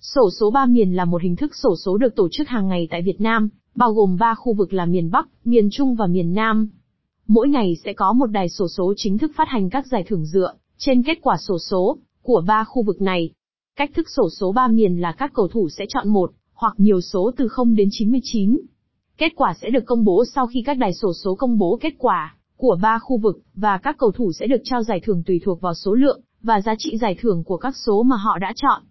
Sổ số 3 miền là một hình thức sổ số được tổ chức hàng ngày tại Việt Nam, bao gồm 3 khu vực là miền Bắc, miền Trung và miền Nam. Mỗi ngày sẽ có một đài sổ số chính thức phát hành các giải thưởng dựa trên kết quả sổ số của ba khu vực này. Cách thức sổ số 3 miền là các cầu thủ sẽ chọn một hoặc nhiều số từ 0 đến 99. Kết quả sẽ được công bố sau khi các đài sổ số công bố kết quả của ba khu vực và các cầu thủ sẽ được trao giải thưởng tùy thuộc vào số lượng và giá trị giải thưởng của các số mà họ đã chọn.